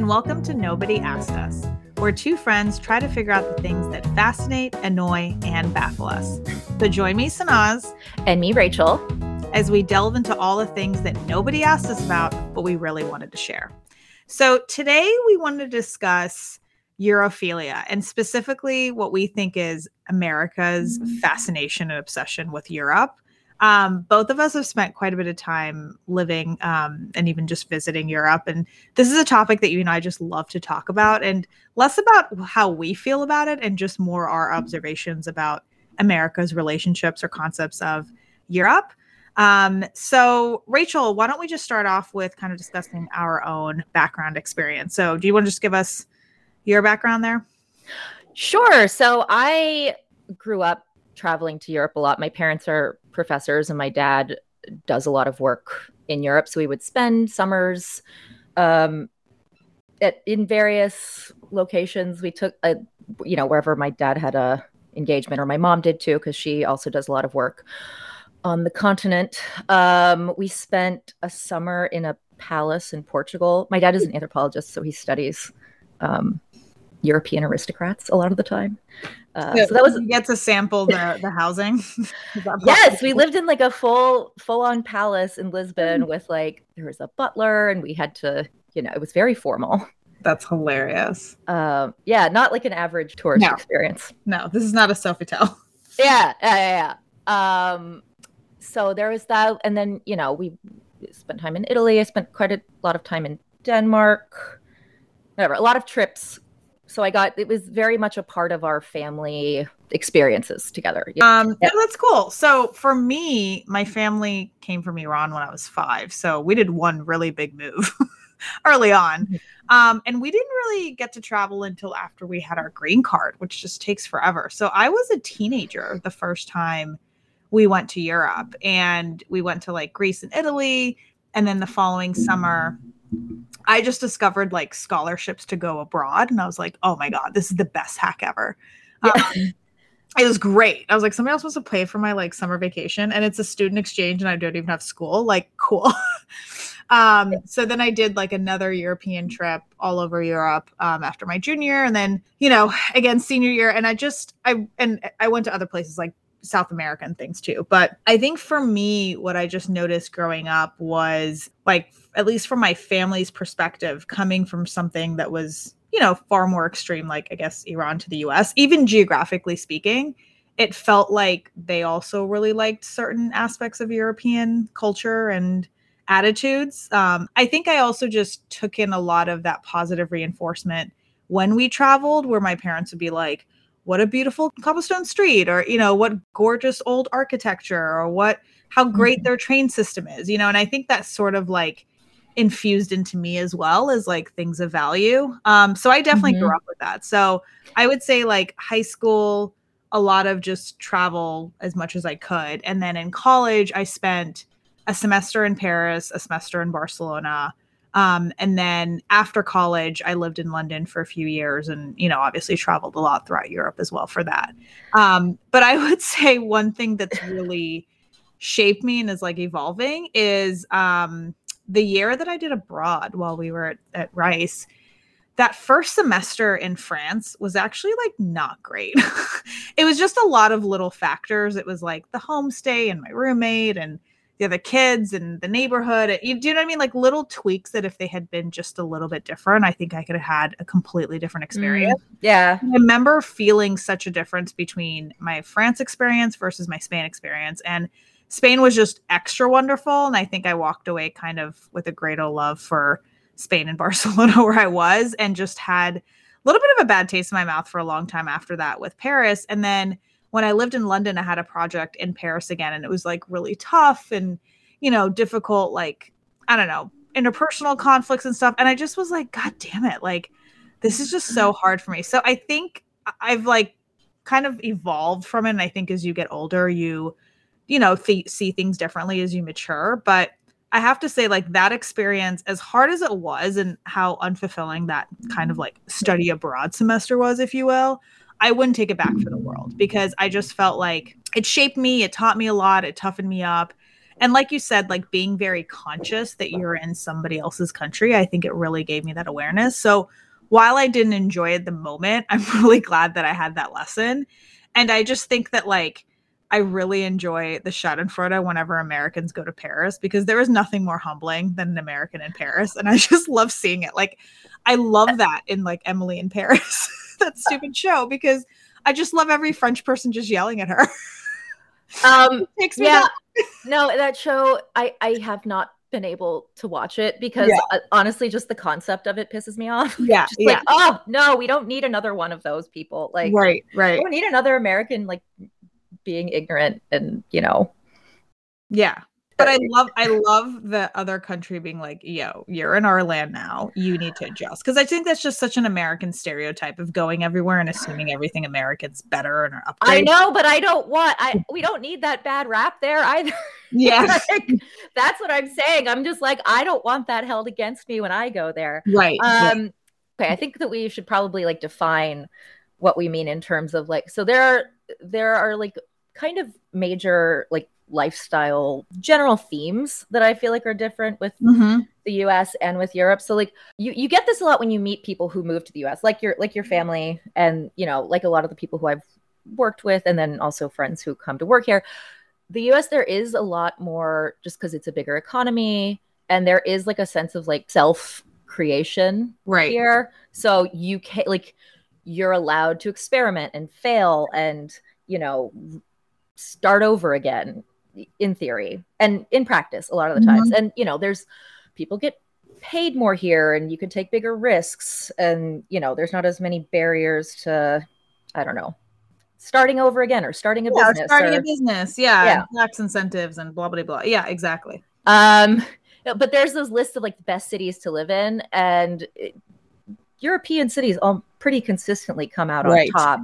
and welcome to Nobody Asked Us, where two friends try to figure out the things that fascinate, annoy, and baffle us. So join me, Sanaz, and me, Rachel, as we delve into all the things that nobody asked us about, but we really wanted to share. So today we want to discuss Europhilia and specifically what we think is America's fascination and obsession with Europe. Um, both of us have spent quite a bit of time living um, and even just visiting Europe. And this is a topic that you and I just love to talk about, and less about how we feel about it and just more our observations about America's relationships or concepts of Europe. Um, so, Rachel, why don't we just start off with kind of discussing our own background experience? So, do you want to just give us your background there? Sure. So, I grew up traveling to Europe a lot. My parents are professors, and my dad does a lot of work in Europe. So we would spend summers um, at in various locations. We took a, you know, wherever my dad had a engagement, or my mom did too, because she also does a lot of work on the continent. Um, we spent a summer in a palace in Portugal. My dad is an anthropologist, so he studies um, European aristocrats a lot of the time. Uh, so, so that was you get to sample the the housing. yes, we lived in like a full full on palace in Lisbon mm-hmm. with like there was a butler and we had to you know it was very formal. That's hilarious. Um, yeah, not like an average tourist no. experience. No, this is not a Sofitel. Yeah, yeah, yeah. yeah. Um, so there was that, and then you know we spent time in Italy. I spent quite a lot of time in Denmark. Whatever, a lot of trips so I got it was very much a part of our family experiences together. Um, yeah. that's cool. So for me, my family came from Iran when I was five, so we did one really big move early on, mm-hmm. um, and we didn't really get to travel until after we had our green card, which just takes forever. So I was a teenager the first time we went to Europe, and we went to like Greece and Italy, and then the following summer I just discovered like scholarships to go abroad, and I was like, oh my god, this is the best hack ever. Yeah. Um, it was great. I was like, somebody else wants to pay for my like summer vacation, and it's a student exchange, and I don't even have school. Like, cool. um, so then I did like another European trip all over Europe um, after my junior, and then you know again senior year, and I just I and I went to other places like South American things too. But I think for me, what I just noticed growing up was like, at least from my family's perspective, coming from something that was, you know, far more extreme, like I guess Iran to the US, even geographically speaking, it felt like they also really liked certain aspects of European culture and attitudes. Um, I think I also just took in a lot of that positive reinforcement when we traveled, where my parents would be like, what a beautiful cobblestone street or you know what gorgeous old architecture or what how great mm-hmm. their train system is you know and i think that's sort of like infused into me as well as like things of value um so i definitely mm-hmm. grew up with that so i would say like high school a lot of just travel as much as i could and then in college i spent a semester in paris a semester in barcelona um, and then after college, I lived in London for a few years and, you know, obviously traveled a lot throughout Europe as well for that. Um, but I would say one thing that's really shaped me and is like evolving is um, the year that I did abroad while we were at, at Rice. That first semester in France was actually like not great. it was just a lot of little factors. It was like the homestay and my roommate and the other kids and the neighborhood. You, do you know what I mean? Like little tweaks that if they had been just a little bit different, I think I could have had a completely different experience. Mm, yeah. I remember feeling such a difference between my France experience versus my Spain experience. And Spain was just extra wonderful. And I think I walked away kind of with a greater love for Spain and Barcelona where I was and just had a little bit of a bad taste in my mouth for a long time after that with Paris. And then when I lived in London, I had a project in Paris again, and it was like really tough and, you know, difficult, like, I don't know, interpersonal conflicts and stuff. And I just was like, God damn it. Like, this is just so hard for me. So I think I've like kind of evolved from it. And I think as you get older, you, you know, th- see things differently as you mature. But I have to say, like, that experience, as hard as it was, and how unfulfilling that kind of mm-hmm. like study abroad semester was, if you will, I wouldn't take it back for the world because I just felt like it shaped me, it taught me a lot, it toughened me up. And like you said, like being very conscious that you're in somebody else's country, I think it really gave me that awareness. So while I didn't enjoy it the moment, I'm really glad that I had that lesson. And I just think that like I really enjoy the Schadenfreude whenever Americans go to Paris because there is nothing more humbling than an American in Paris. And I just love seeing it. Like, I love that in like Emily in Paris, that stupid show, because I just love every French person just yelling at her. Um, yeah, no, that show, I, I have not been able to watch it because yeah. uh, honestly, just the concept of it pisses me off. Yeah, just yeah. Like, oh no, we don't need another one of those people. Like, right, right. We don't need another American like being ignorant and you know yeah but i love i love the other country being like yo you're in our land now. You need to adjust. Because i think that's just such an american stereotype of going everywhere and assuming everything american's better and up i know but i don't want i we don't need that bad rap there either. Yeah. Like, that's what i'm saying. I'm just like i don't want that held against me when i go there. Right. Um yeah. okay i think that we should probably like define what we mean in terms of like so there are there are like kind of major like lifestyle general themes that I feel like are different with mm-hmm. the US and with Europe. So like you you get this a lot when you meet people who move to the US, like your like your family and you know, like a lot of the people who I've worked with and then also friends who come to work here. The US there is a lot more just because it's a bigger economy and there is like a sense of like self creation right here. So you can like you're allowed to experiment and fail and you know start over again in theory and in practice a lot of the times. Mm-hmm. And you know, there's people get paid more here and you can take bigger risks and you know, there's not as many barriers to I don't know, starting over again or starting a yeah, business. Starting or, a business, yeah, yeah. tax incentives and blah blah blah. Yeah, exactly. Um but there's those lists of like the best cities to live in and it, European cities all pretty consistently come out on top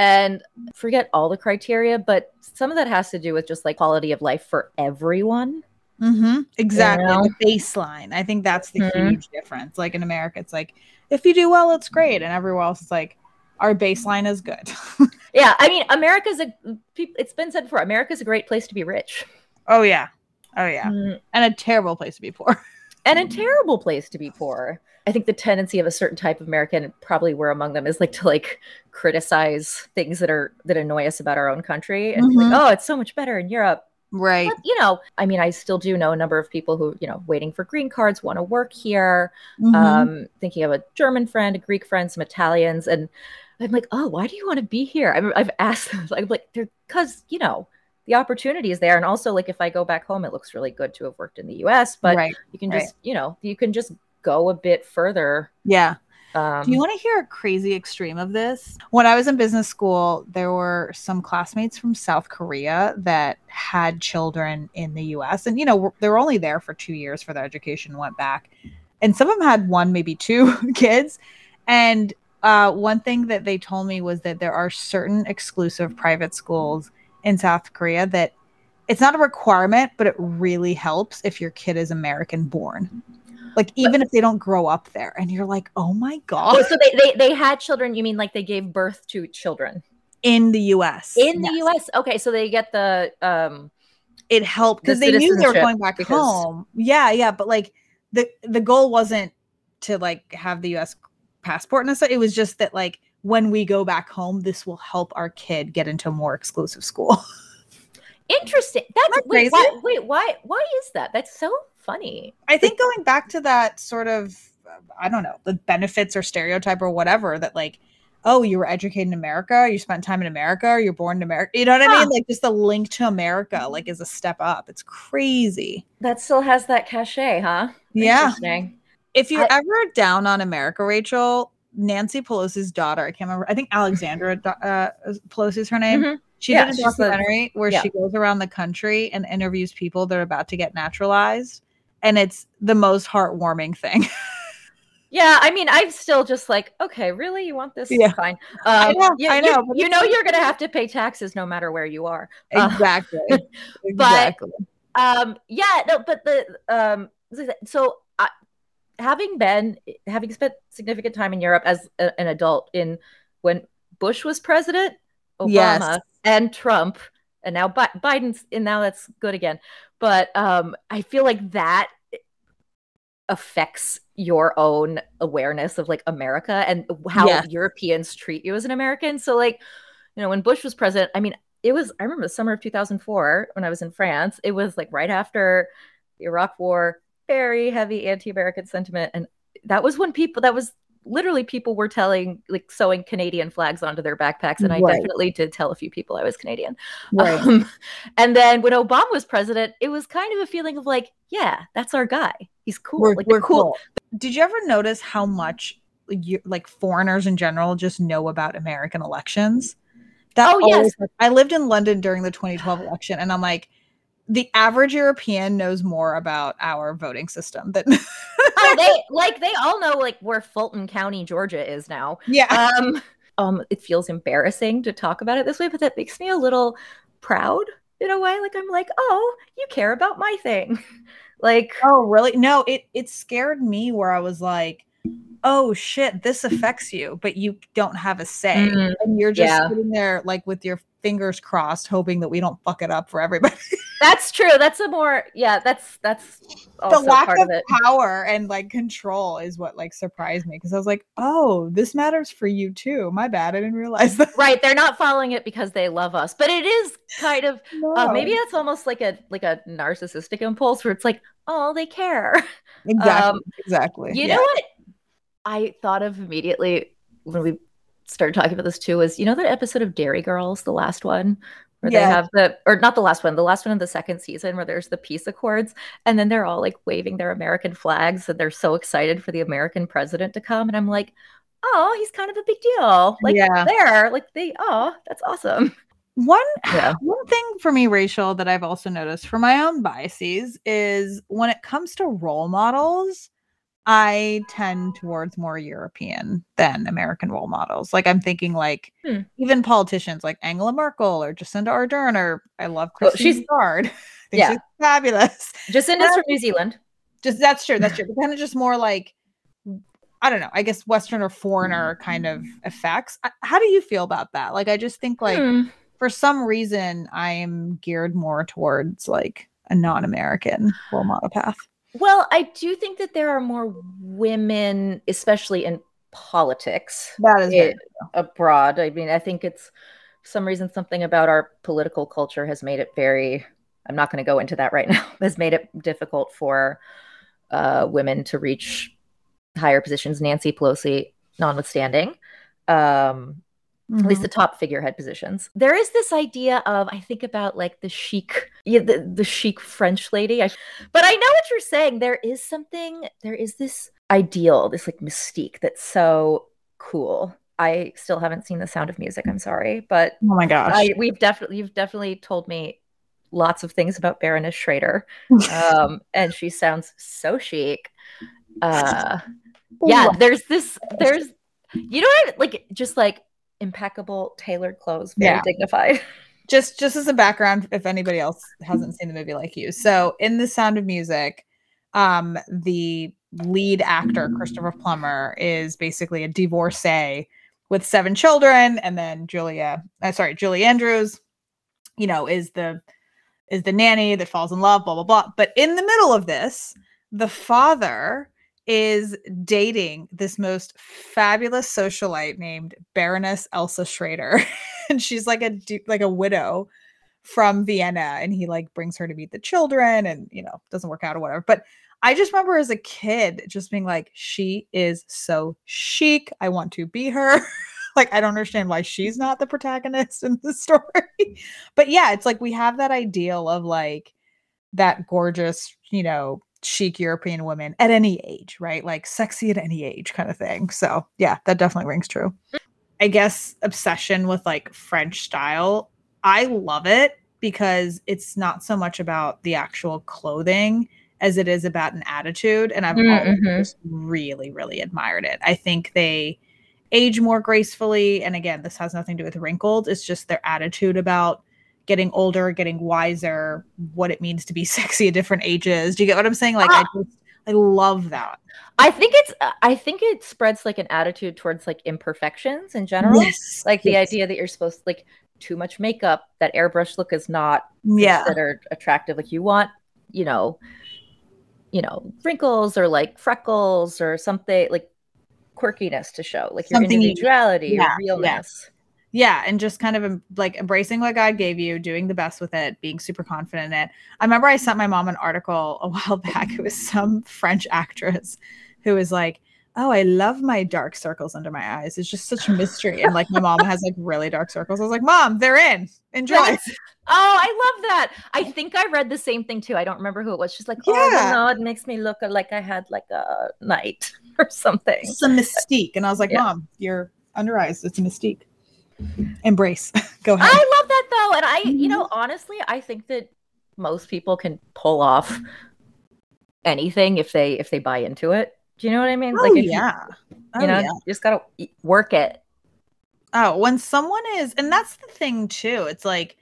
and forget all the criteria, but some of that has to do with just like quality of life for everyone. Mm-hmm. Exactly. You know? The baseline. I think that's the mm-hmm. huge difference. Like in America, it's like, if you do well, it's great. And everywhere else, it's like, our baseline is good. yeah. I mean, America's a, it's been said before, America's a great place to be rich. Oh, yeah. Oh, yeah. Mm-hmm. And a terrible place to be poor. and a terrible place to be poor. I think the tendency of a certain type of American, probably we're among them, is like to like criticize things that are that annoy us about our own country and mm-hmm. like, oh, it's so much better in Europe. Right. But, you know, I mean, I still do know a number of people who, you know, waiting for green cards, want to work here. Mm-hmm. Um, thinking of a German friend, a Greek friend, some Italians, and I'm like, oh, why do you want to be here? I have asked them, I'm like, like, because you know, the opportunity is there, and also like if I go back home, it looks really good to have worked in the U.S. But right. you can just, right. you know, you can just go a bit further. Yeah. Um, Do you want to hear a crazy extreme of this? When I was in business school, there were some classmates from South Korea that had children in the US. And, you know, they were only there for two years for their education, went back. And some of them had one, maybe two kids. And uh, one thing that they told me was that there are certain exclusive private schools in South Korea that it's not a requirement, but it really helps if your kid is American born. Like even if they don't grow up there and you're like oh my god. So they, they they had children you mean like they gave birth to children? In the us in the yes. us okay so they get the um it helped because the they knew they were going back because... home. Yeah yeah but like the the goal wasn't to like have the us passport and it was just that like when we go back home this will help our kid get into a more exclusive school interesting that's that wait, why, wait why why is that that's so funny. I think going back to that sort of, I don't know, the benefits or stereotype or whatever that like, oh, you were educated in America, you spent time in America, you're born in America. You know what. I mean? Like just the link to America, like is a step up. It's crazy. That still has that cachet, huh? Yeah. If you're I, ever down on America, Rachel, Nancy Pelosi's daughter, I can't remember, I think Alexandra uh, Pelosi's her name. Mm-hmm. She yeah, did a documentary where yeah. she goes around the country and interviews people that are about to get naturalized and it's the most heartwarming thing. yeah, I mean, I'm still just like, okay, really, you want this? Yeah, fine. Um, I know, you, I know. You, you know, you're gonna have to pay taxes no matter where you are. Exactly. Uh, exactly. But, um, yeah, no, but the um, so I, having been having spent significant time in Europe as a, an adult in when Bush was president, Obama, yes. and Trump, and now Bi- Biden's and now that's good again but um, I feel like that affects your own awareness of like America and how Yeah. Europeans treat you as an American. So like, you know, when Bush was president, I mean, it was I remember the summer of 2004 when I was in France. It was like right after the Iraq War, very heavy anti-American sentiment and that was when people that was literally people were telling like sewing Canadian flags onto their backpacks and I Right. definitely did tell a few people I was Canadian. Um, and then when Obama was president, it was kind of a feeling of like, yeah, that's our guy. He's cool. we're, like we're cool. Did you ever notice how much you, like foreigners in general just know about American elections? That Oh, yes. I lived in London during the 2012 election, and I'm like, the average European knows more about our voting system than Oh, they like they all know like where Fulton County, Georgia is now. yeah. Um, um, it feels embarrassing to talk about it this way, but that makes me a little proud in a way. Like I'm like, oh, you care about my thing. like, Oh, really? No, it it scared me where I was like, "Oh shit, this affects you, but you don't have a say." Mm, and you're just yeah. sitting there like with your fingers crossed hoping that we don't fuck it up for everybody. that's true. That's a more yeah. That's that's the also lack part of of it. power and like control is what like surprised me because I was like, "Oh, this matters for you too." My bad. I didn't realize that. Right, they're not following it because they love us, but it is kind of uh, maybe No. that's almost like a like a narcissistic impulse where it's like, oh, they care. exactly um, exactly. You yeah. know what I thought of immediately when we started talking about this too was you know that episode of Derry Girls, the last one, where Yeah. they have the or not the last one, the last one of the second season where there's the peace accords, and then they're all like waving their American flags and they're so excited for the American president to come, and I'm like, oh, he's kind of a big deal. Like Yeah. there, like they, oh, that's awesome. One Yeah. one thing for me, Rachel, that I've also noticed for my own biases is when it comes to role models, I tend towards more European than American role models. Like I'm thinking like Hmm. even politicians like Angela Merkel or Jacinda Ardern or I love Well, she's- hard. Yeah. she's fabulous. Jacinda's from New Zealand. Just that's true. That's true. But kind of just more like I don't know. I guess Western or foreigner kind of effects. I- How do you feel about that? Like I just think like Hmm. for some reason I'm geared more towards like a non-American role model path. Well, I do think that there are more women, especially in politics, That is it- abroad. I mean, I think it's for some reason something about our political culture has made it very. I'm not going to go into that right now. Has made it difficult for uh, women to reach higher positions. Nancy Pelosi, notwithstanding. Um, at least Mhm. the top figurehead positions. There is this idea of I think about like the chic, yeah, the, the chic French lady. I, but I know what you're saying. There is something. There is this ideal, this like mystique that's so cool. I still haven't seen The Sound of Music. I'm sorry, but oh my gosh. I, we've definitely you've definitely told me lots of things about Baroness Schraeder, um, and she sounds so chic. Uh, yeah, there's this. There's you know what? Like just like impeccable tailored clothes, very Yeah. dignified. just just as a background if anybody else hasn't seen the movie like you so in the sound of music um the lead actor christopher plummer is basically a divorcee with seven children and then julia uh, sorry julie andrews you know is the is the nanny that falls in love blah blah blah but in the middle of this the father is dating this most fabulous socialite named baroness elsa schraeder. And she's like a like a widow from Vienna and he like brings her to meet the children and you know doesn't work out or whatever. But I just remember as a kid just being like she is so chic. I want to be her. Like I don't understand why she's not the protagonist in the story. But yeah it's like we have that ideal of like that gorgeous you know chic European women at any age right like sexy at any age kind of thing so yeah that definitely rings true I guess obsession with like French style. I love it because it's not so much about the actual clothing as it is about an attitude. And I've always Mhm. just really, really admired it. I think they age more gracefully. And again, this has nothing to do with wrinkled. It's just their attitude about getting older, getting wiser, what it means to be sexy at different ages. Do you get what I'm saying? Like I ah. just I love that. I think it's uh, I think it spreads like an attitude towards like imperfections in general. Yes. Like the yes. idea that you're supposed to like too much makeup, that airbrush look is not Yeah. considered attractive. Like you want you know, you know, wrinkles or like freckles or something like quirkiness to show, like your Something individuality, yeah, your realness. yeah and just kind of like embracing what god gave you doing the best with it being super confident in it i remember i sent my mom an article a while back mm-hmm. it was some french actress who was like oh i love my dark circles under my eyes it's just such a mystery and like my mom has like really dark circles i was like mom they're in enjoy Yes. Oh, I love that. I think I read the same thing too. I don't remember who it was. She's like, oh, Yeah. you know, it makes me look uh, like I had like a night or something. it's a mystique and i was like Yeah. mom your under eyes it's a mystique embrace go ahead I love that though. And I, you mm-hmm. know, honestly, I think that most people can pull off anything if they if they buy into it. Do you know what I mean? oh you- yeah oh, you know, yeah. you just gotta work it. Oh, when someone is, and that's the thing too. It's like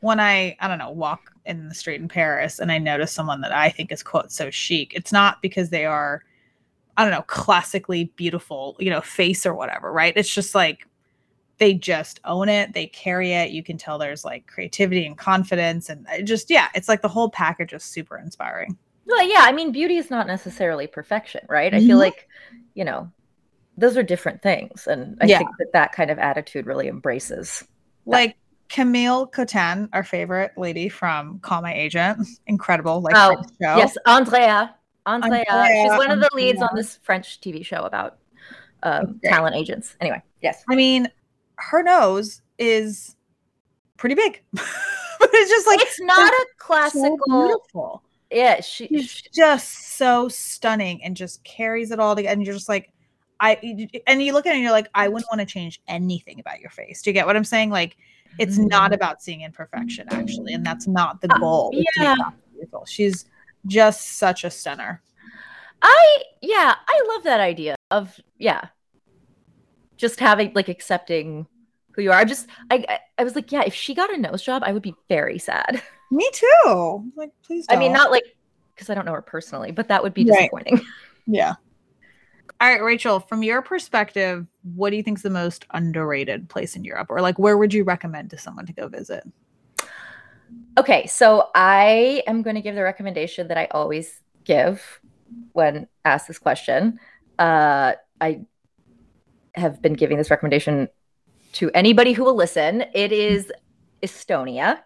when I, I don't know, walk in the street in Paris and I notice someone that I think is quote so chic. It's not because they are, I don't know, classically beautiful, you know, face or whatever, right? It's just like they just own it, they carry it. You can tell there's like creativity and confidence, and it just yeah, it's like the whole package is super inspiring. Well, yeah, I mean, beauty is not necessarily perfection, right? I feel Mhm. like, you know, those are different things, and I Yeah. think that that kind of attitude really embraces. Like Camille Cottin, our favorite lady from Call My Agent, incredible, like Oh, show. Yes, Andrea. Andrea. Andrea, She's one of the leads on this French TV show about um, talent agents. Anyway, yes. I mean, her nose is pretty big. but it's just like it's not a so classical. beautiful. yeah, she, She's she- just so stunning and just carries it all together. And you're just like, I and you look at it and you're like, I wouldn't want to change anything about your face. Do you get what I'm saying? Like, it's not about seeing imperfection, actually, and that's not the Mm-hmm. Uh, goal. make yeah. She's just such a stunner. I yeah, I love that idea of yeah, just having like accepting who you are. I just I I- I was like, yeah, if she got a nose job, I would be very sad. Me too. Like, please. I mean, don't. like because I don't know her personally, but that would be Right. disappointing. Yeah. All right, Rachel, from your perspective, what do you think is the most underrated place in Europe? Or like where would you recommend to someone to go visit? Okay, so I am going to give the recommendation that I always give when asked this question. Uh, I have been giving this recommendation to anybody who will listen. It is Estonia.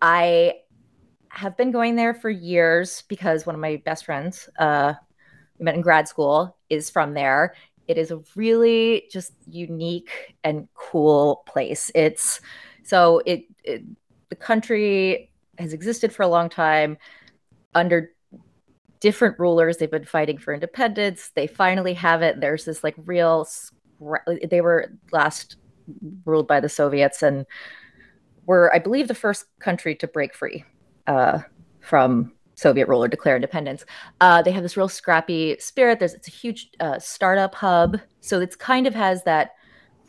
I have been going there for years because one of my best friends, uh, we met in grad school, is from there. It is a really just unique and cool place. It's so it, it the country has existed for a long time under different rulers. They've been fighting for independence. They finally have it. There's this like real. They were last ruled by the Soviets and were, I believe, the first country to break free uh, from Soviet rule or declare independence. Uh, they have this real scrappy spirit. There's it's a huge uh, startup hub, so it's kind of has that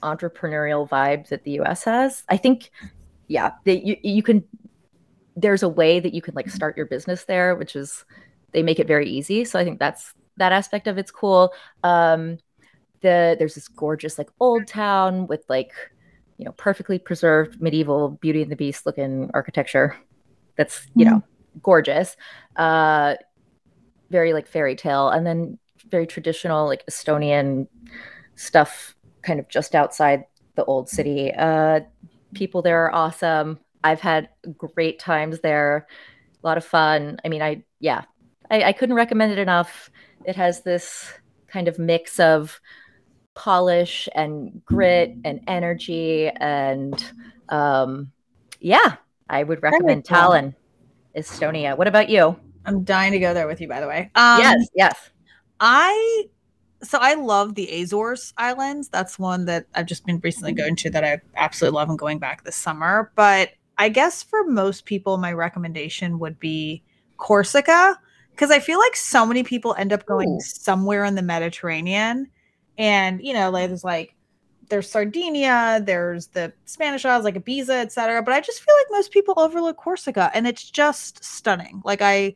entrepreneurial vibe that the U.S. has. I think, yeah, you you can. There's a way that you can like start your business there, which is they make it very easy. So I think that's that aspect of it's cool. Um, the there's this gorgeous like old town with like you know perfectly preserved medieval Beauty and the Beast looking architecture. That's you know gorgeous. Uh, very like fairy tale, and then very traditional like Estonian stuff, kind of just outside the old city. Uh, people there are awesome. I've had great times there. A lot of fun. I mean, I yeah, I, I couldn't recommend it enough. It has this kind of mix of polish and grit and energy and um yeah i would recommend. Tallinn estonia what about you I'm dying to go there with you, by the way. Um, yes yes I so I love the Azores Islands. That's one that I've just been recently going to that I absolutely love and going back this summer. But I guess for most people, my recommendation would be Corsica because I feel like so many people end up going Ooh. somewhere in the Mediterranean, and you know, like there's like there's Sardinia, there's the Spanish Isles like Ibiza, etc. But I just feel like most people overlook Corsica, and it's just stunning. Like I,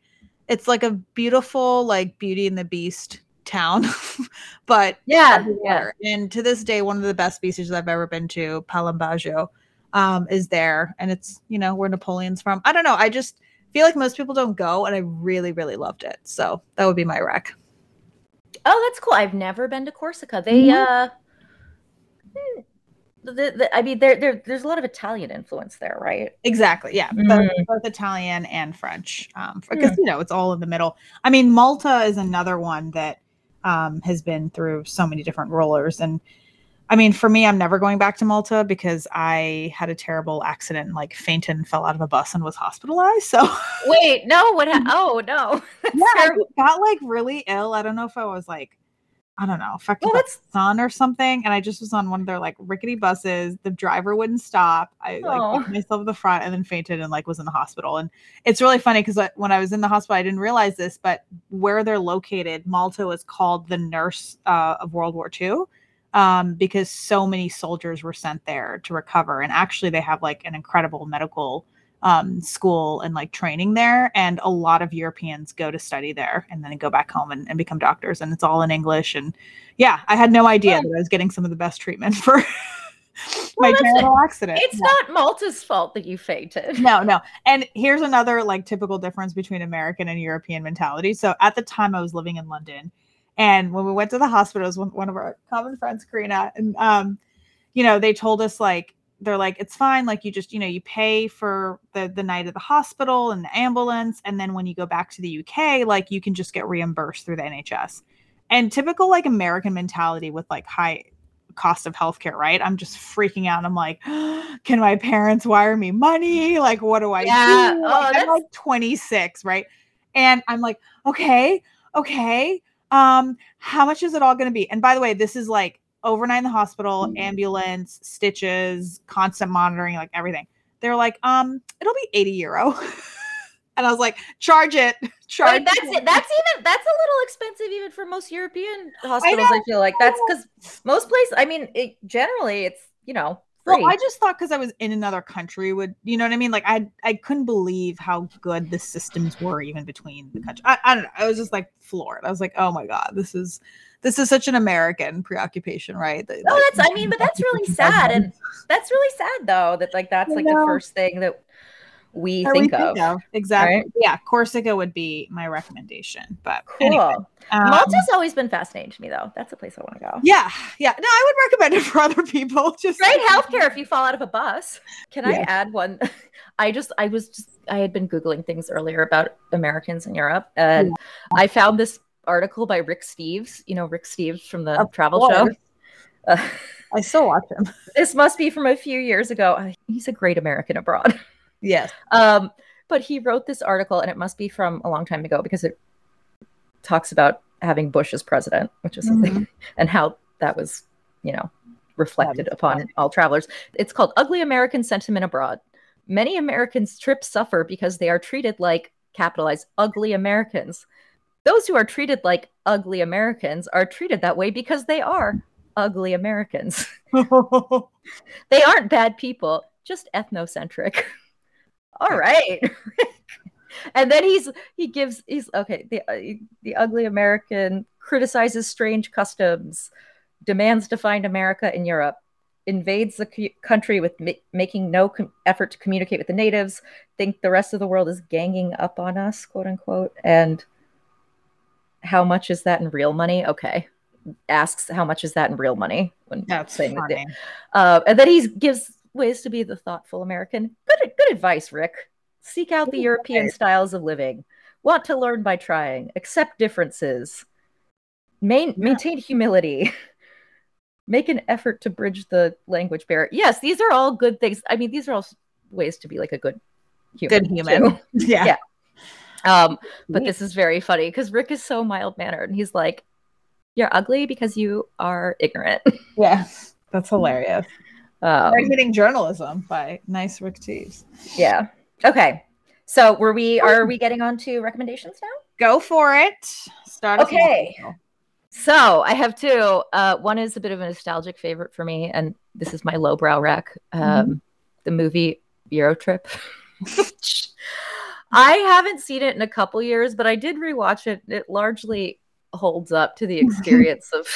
it's like a beautiful like Beauty and the Beast town, but yeah yeah. And to this day, one of the best beaches I've ever been to, Palombaggia, um, is there, and it's you know where Napoleon's from. I don't know. I just feel like most people don't go, and I really, really loved it. So that would be my rec. Oh, that's cool. I've never been to Corsica. They, Mhm. uh, hmm, the, the, I mean, there, there, there's a lot of Italian influence there, right? Exactly. Yeah. Mm. Both, both Italian and French. Um, because you know it's all in the middle. I mean, Malta is another one that um has been through so many different rollers. And I mean, for me, I'm never going back to Malta because I had a terrible accident and like fainted and fell out of a bus and was hospitalized. So Wait, no, what? Ha- oh, no. That's yeah, I got like really ill. I don't know if I was like, I don't know, affected Well, by that's the sun or something. And I just was on one of their like rickety buses. The driver wouldn't stop. I like Aw. myself at the front and then fainted and like was in the hospital. And it's really funny because when I was in the hospital, I didn't realize this, but where they're located, Malta is called the nurse uh, of World War II. Um, because so many soldiers were sent there to recover. And actually, they have like an incredible medical um, school and like training there. And a lot of Europeans go to study there and then go back home and, and become doctors. And it's all in English. And yeah, I had no idea Yeah. that I was getting some of the best treatment for my it. terrible accident. It's Yeah. not Malta's fault that you fainted. No, no. And here's another like typical difference between American and European mentality. So at the time I was living in London and when we went to the hospital, it was one, one of our common friends, Karina, and um, you know, they told us like they're like, it's fine, like you just, you know, you pay for the the night of the hospital and the ambulance, and then when you go back to the UK, like you can just get reimbursed through the NHS. And typical like American mentality with like high cost of healthcare, right? I'm just freaking out. I'm like, can my parents wire me money? Like, what do I Yeah. do? Oh, I'm like 26, right? And I'm like, okay, okay. Um, how much is it all gonna be? And by the way, this is like overnight in the hospital, Mm. ambulance, stitches, constant monitoring, like everything. They're like, um, it'll be 80 euro. and I was like, charge it, charge Wait, that's it. That's even that's a little expensive even for most European hospitals. I, know, feel like that's because most places. I mean, it, generally it's you know free. Well, I just thought because I was in another country would you know what I mean? Like I I couldn't believe how good the systems were even between the country. I, I don't know. I was just like floored. I was like, oh my god, this is this is such an American preoccupation, right? That, No, oh, like, that's. I mean, but that's really sad, and that's really sad though. That like that's like the first thing that we that we think of. exactly. right? Yeah, Corsica would be my recommendation. But Cool. anyway, um, Malta's always been fascinating to me though. That's a place I want to go. Yeah, yeah. No, I would recommend it for other people. Just Great healthcare if you fall out of a bus. Can I add one? I just I was just I had been googling things earlier about Americans in Europe, and I found this article by Rick Steves. You know Rick Steves from the Of travel show. Uh, I still watch him. this must be from a few years ago. Uh, He's a great American abroad. Yes. Um, but he wrote this article, and it must be from a long time ago because it talks about having Bush as president, which is something, and how that was, you know, reflected upon funny. all travelers. It's called Ugly American Sentiment Abroad. Many Americans trip suffer because they are treated like capitalized ugly Americans. Those who are treated like ugly Americans are treated that way because they are ugly Americans. they aren't bad people, just ethnocentric. All right. and then he's he gives he's okay, the uh, the ugly American criticizes strange customs, demands to find America in Europe, invades the cu- country with ma- making no com- effort to communicate with the natives, think the rest of the world is ganging up on us, quote unquote, and how much is that in real money? Okay. Asks how much is that in real money when That's saying that they- funny. uh, and then he gives ways to be the thoughtful American. Good, good advice, Rick. Seek out the European styles of living. Want to learn by trying. Accept differences. Main. Maintain humility. Make an effort to bridge the language barrier. Yes, these are all good things. I mean, these are all ways to be like a good human. Good human. Yeah. Yeah. Um, but this is very funny because Rick is so mild mannered and he's like, "You're ugly because you are ignorant." Yes. That's hilarious. Um, hitting journalism by nice Rick Steves. Yeah. Okay. So were we are we getting on to recommendations now? Go for it. Start. Okay. So I have two. Uh, one is a bit of a nostalgic favorite for me, and this is my lowbrow rec. Um, The movie Euro Trip. I haven't seen it in a couple years, but I did rewatch it. It largely holds up to the experience of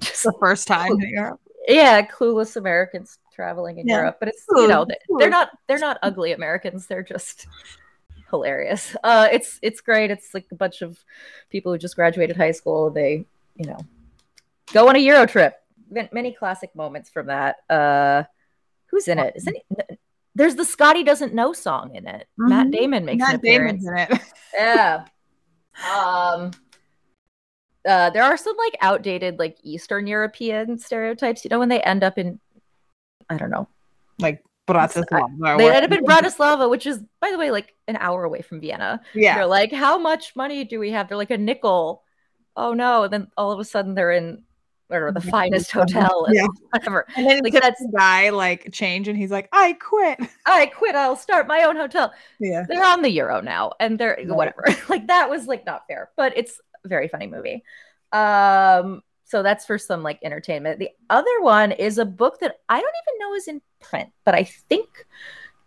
just The first time yeah, clueless Americans traveling in Yeah. Europe. But it's you know they- they're not they're not ugly Americans. They're just hilarious. Uh, it's it's great. It's like a bunch of people who just graduated high school. They, you know, go on a Euro trip. Many classic moments from that. Uh, who's in it? Isn't it? There's the Scotty doesn't know song in it. Mm-hmm. Matt Damon makes Matt an appearance. in it. yeah. Um. Uh, there are some like outdated like Eastern European stereotypes. You know, when they end up in, I don't know, like Bratislava. They ended up in Bratislava, which is, by the way, like an hour away from Vienna. Yeah. They're like, how much money do we have? They're like a nickel. Oh no! And then all of a sudden they're in or the finest hotel and yeah. whatever. And then like that's guy like change and he's like, I quit. I quit. I'll start my own hotel. Yeah. They're on the euro now and they're right. whatever. like that was like not fair, but it's a very funny movie. Um so that's for some like entertainment. The other one is a book that I don't even know is in print, but I think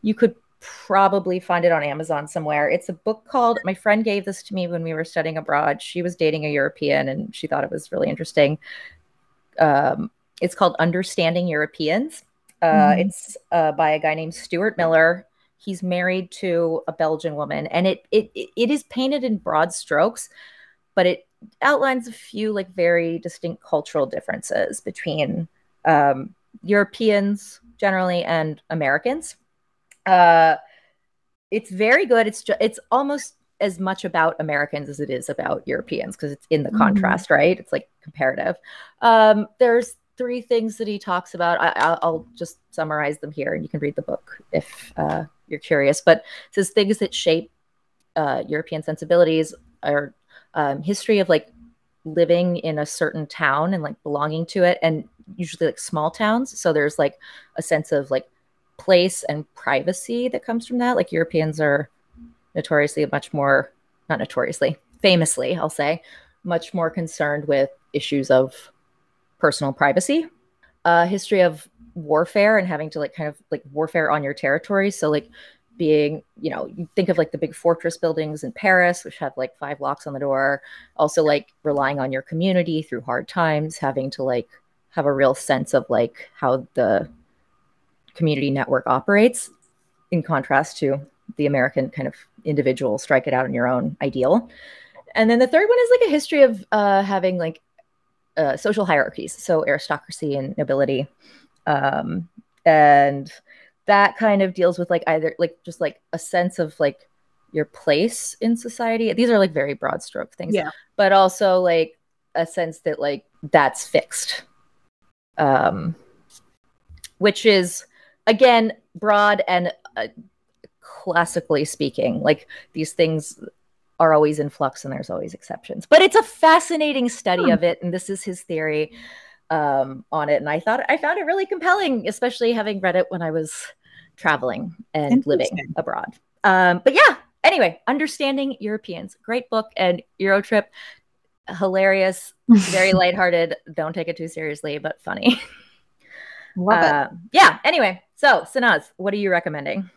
you could probably find it on Amazon somewhere. It's a book called, my friend gave this to me when we were studying abroad. She was dating a European and she thought it was really interesting. Um, it's called Understanding Europeans. Uh, mm-hmm. It's uh, by a guy named Stuart Miller. He's married to a Belgian woman, and it it it is painted in broad strokes, but it outlines a few like very distinct cultural differences between um, Europeans generally and Americans. Uh, it's very good. It's just it's almost as much about Americans as it is about Europeans because it's in the mm-hmm. contrast, right? It's like comparative. Um, there's three things that he talks about. I, will just summarize them here, and you can read the book if uh, you're curious. But it says things that shape uh, European sensibilities are um, history of like living in a certain town and like belonging to it and usually like small towns. So there's like a sense of like place and privacy that comes from that. Like europeans are notoriously much more not notoriously famously i'll say much more concerned with issues of personal privacy. Uh history of warfare and having to like kind of like warfare on your territory. So like being, you know, you think of like the big fortress buildings in Paris, which have like five locks on the door. Also, like relying on your community through hard times, having to like have a real sense of like how the community network operates, in contrast to the American kind of individual strike it out on your own ideal. And then the third one is like a history of uh, having like uh, social hierarchies, so aristocracy and nobility, um, and that kind of deals with like either like just like a sense of like your place in society. These are like very broad stroke things. Yeah. But also like a sense that like that's fixed. Um which is again broad and uh, classically speaking, like these things are always in flux and there's always exceptions. But it's a fascinating study hmm. of it and this is his theory um, on it. And I thought I found it really compelling, especially having read it when I was traveling and living abroad. Um, but yeah, anyway, understanding Europeans, great book and Euro trip, hilarious, very lighthearted. Don't take it too seriously, but funny. Love uh, it. Yeah. Anyway, so Sanaz, what are you recommending?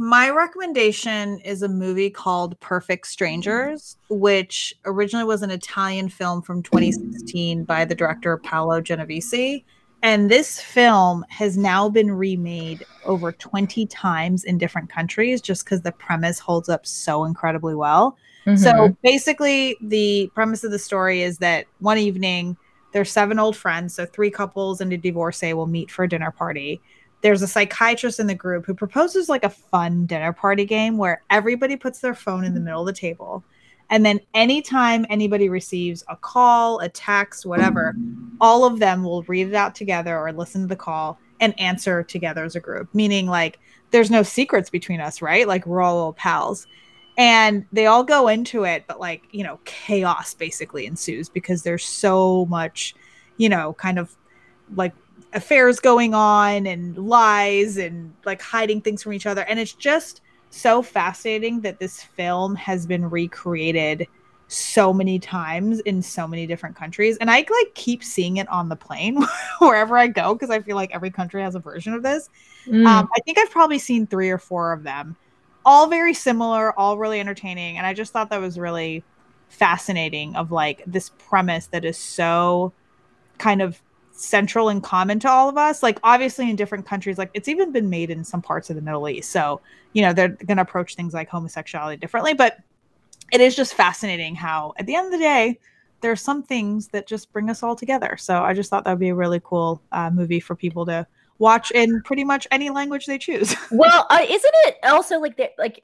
My recommendation is a movie called Perfect Strangers, which originally was an Italian film from 2016 by the director Paolo Genovese. And this film has now been remade over 20 times in different countries just because the premise holds up so incredibly well. Mm-hmm. So basically, the premise of the story is that one evening, there's seven old friends, so three couples and a divorcee will meet for a dinner party there's a psychiatrist in the group who proposes like a fun dinner party game where everybody puts their phone in the mm-hmm. middle of the table. And then anytime anybody receives a call, a text, whatever, all of them will read it out together or listen to the call and answer together as a group, meaning like there's no secrets between us, right? Like we're all old pals. And they all go into it, but like, you know, chaos basically ensues because there's so much, you know, kind of like affairs going on and lies and like hiding things from each other. And it's just so fascinating that this film has been recreated so many times in so many different countries. And i like keep seeing it on the plane wherever i go because i feel like every country has a version of this. Mm. um, i think i've probably seen three or four of them. All very similar all really entertaining. And i just thought that was really fascinating of like this premise that is so kind of central and common to all of us. Like obviously in different countries, like it's even been made in some parts of the Middle East. So, you know, they're going to approach things like homosexuality differently, but it is just fascinating how at the end of the day, there are some things that just bring us all together. So I just thought that would be a really cool uh, movie for people to watch in pretty much any language they choose. well, uh, isn't it also like the like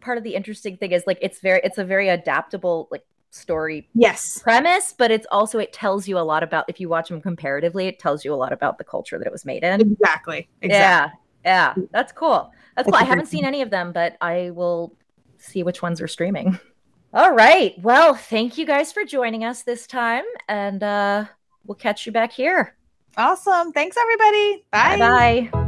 part of the interesting thing is like it's very it's a very adaptable like story yes. premise but it's also it tells you a lot about if you watch them comparatively it tells you a lot about the culture that it was made in. Exactly, exactly. yeah. Yeah. That's cool. That's, that's cool. I haven't seen any of them but i will see which ones are streaming. All right. Well thank you guys for joining us this time and uh we'll catch you back here. Awesome. Thanks everybody. Bye. Bye, -bye.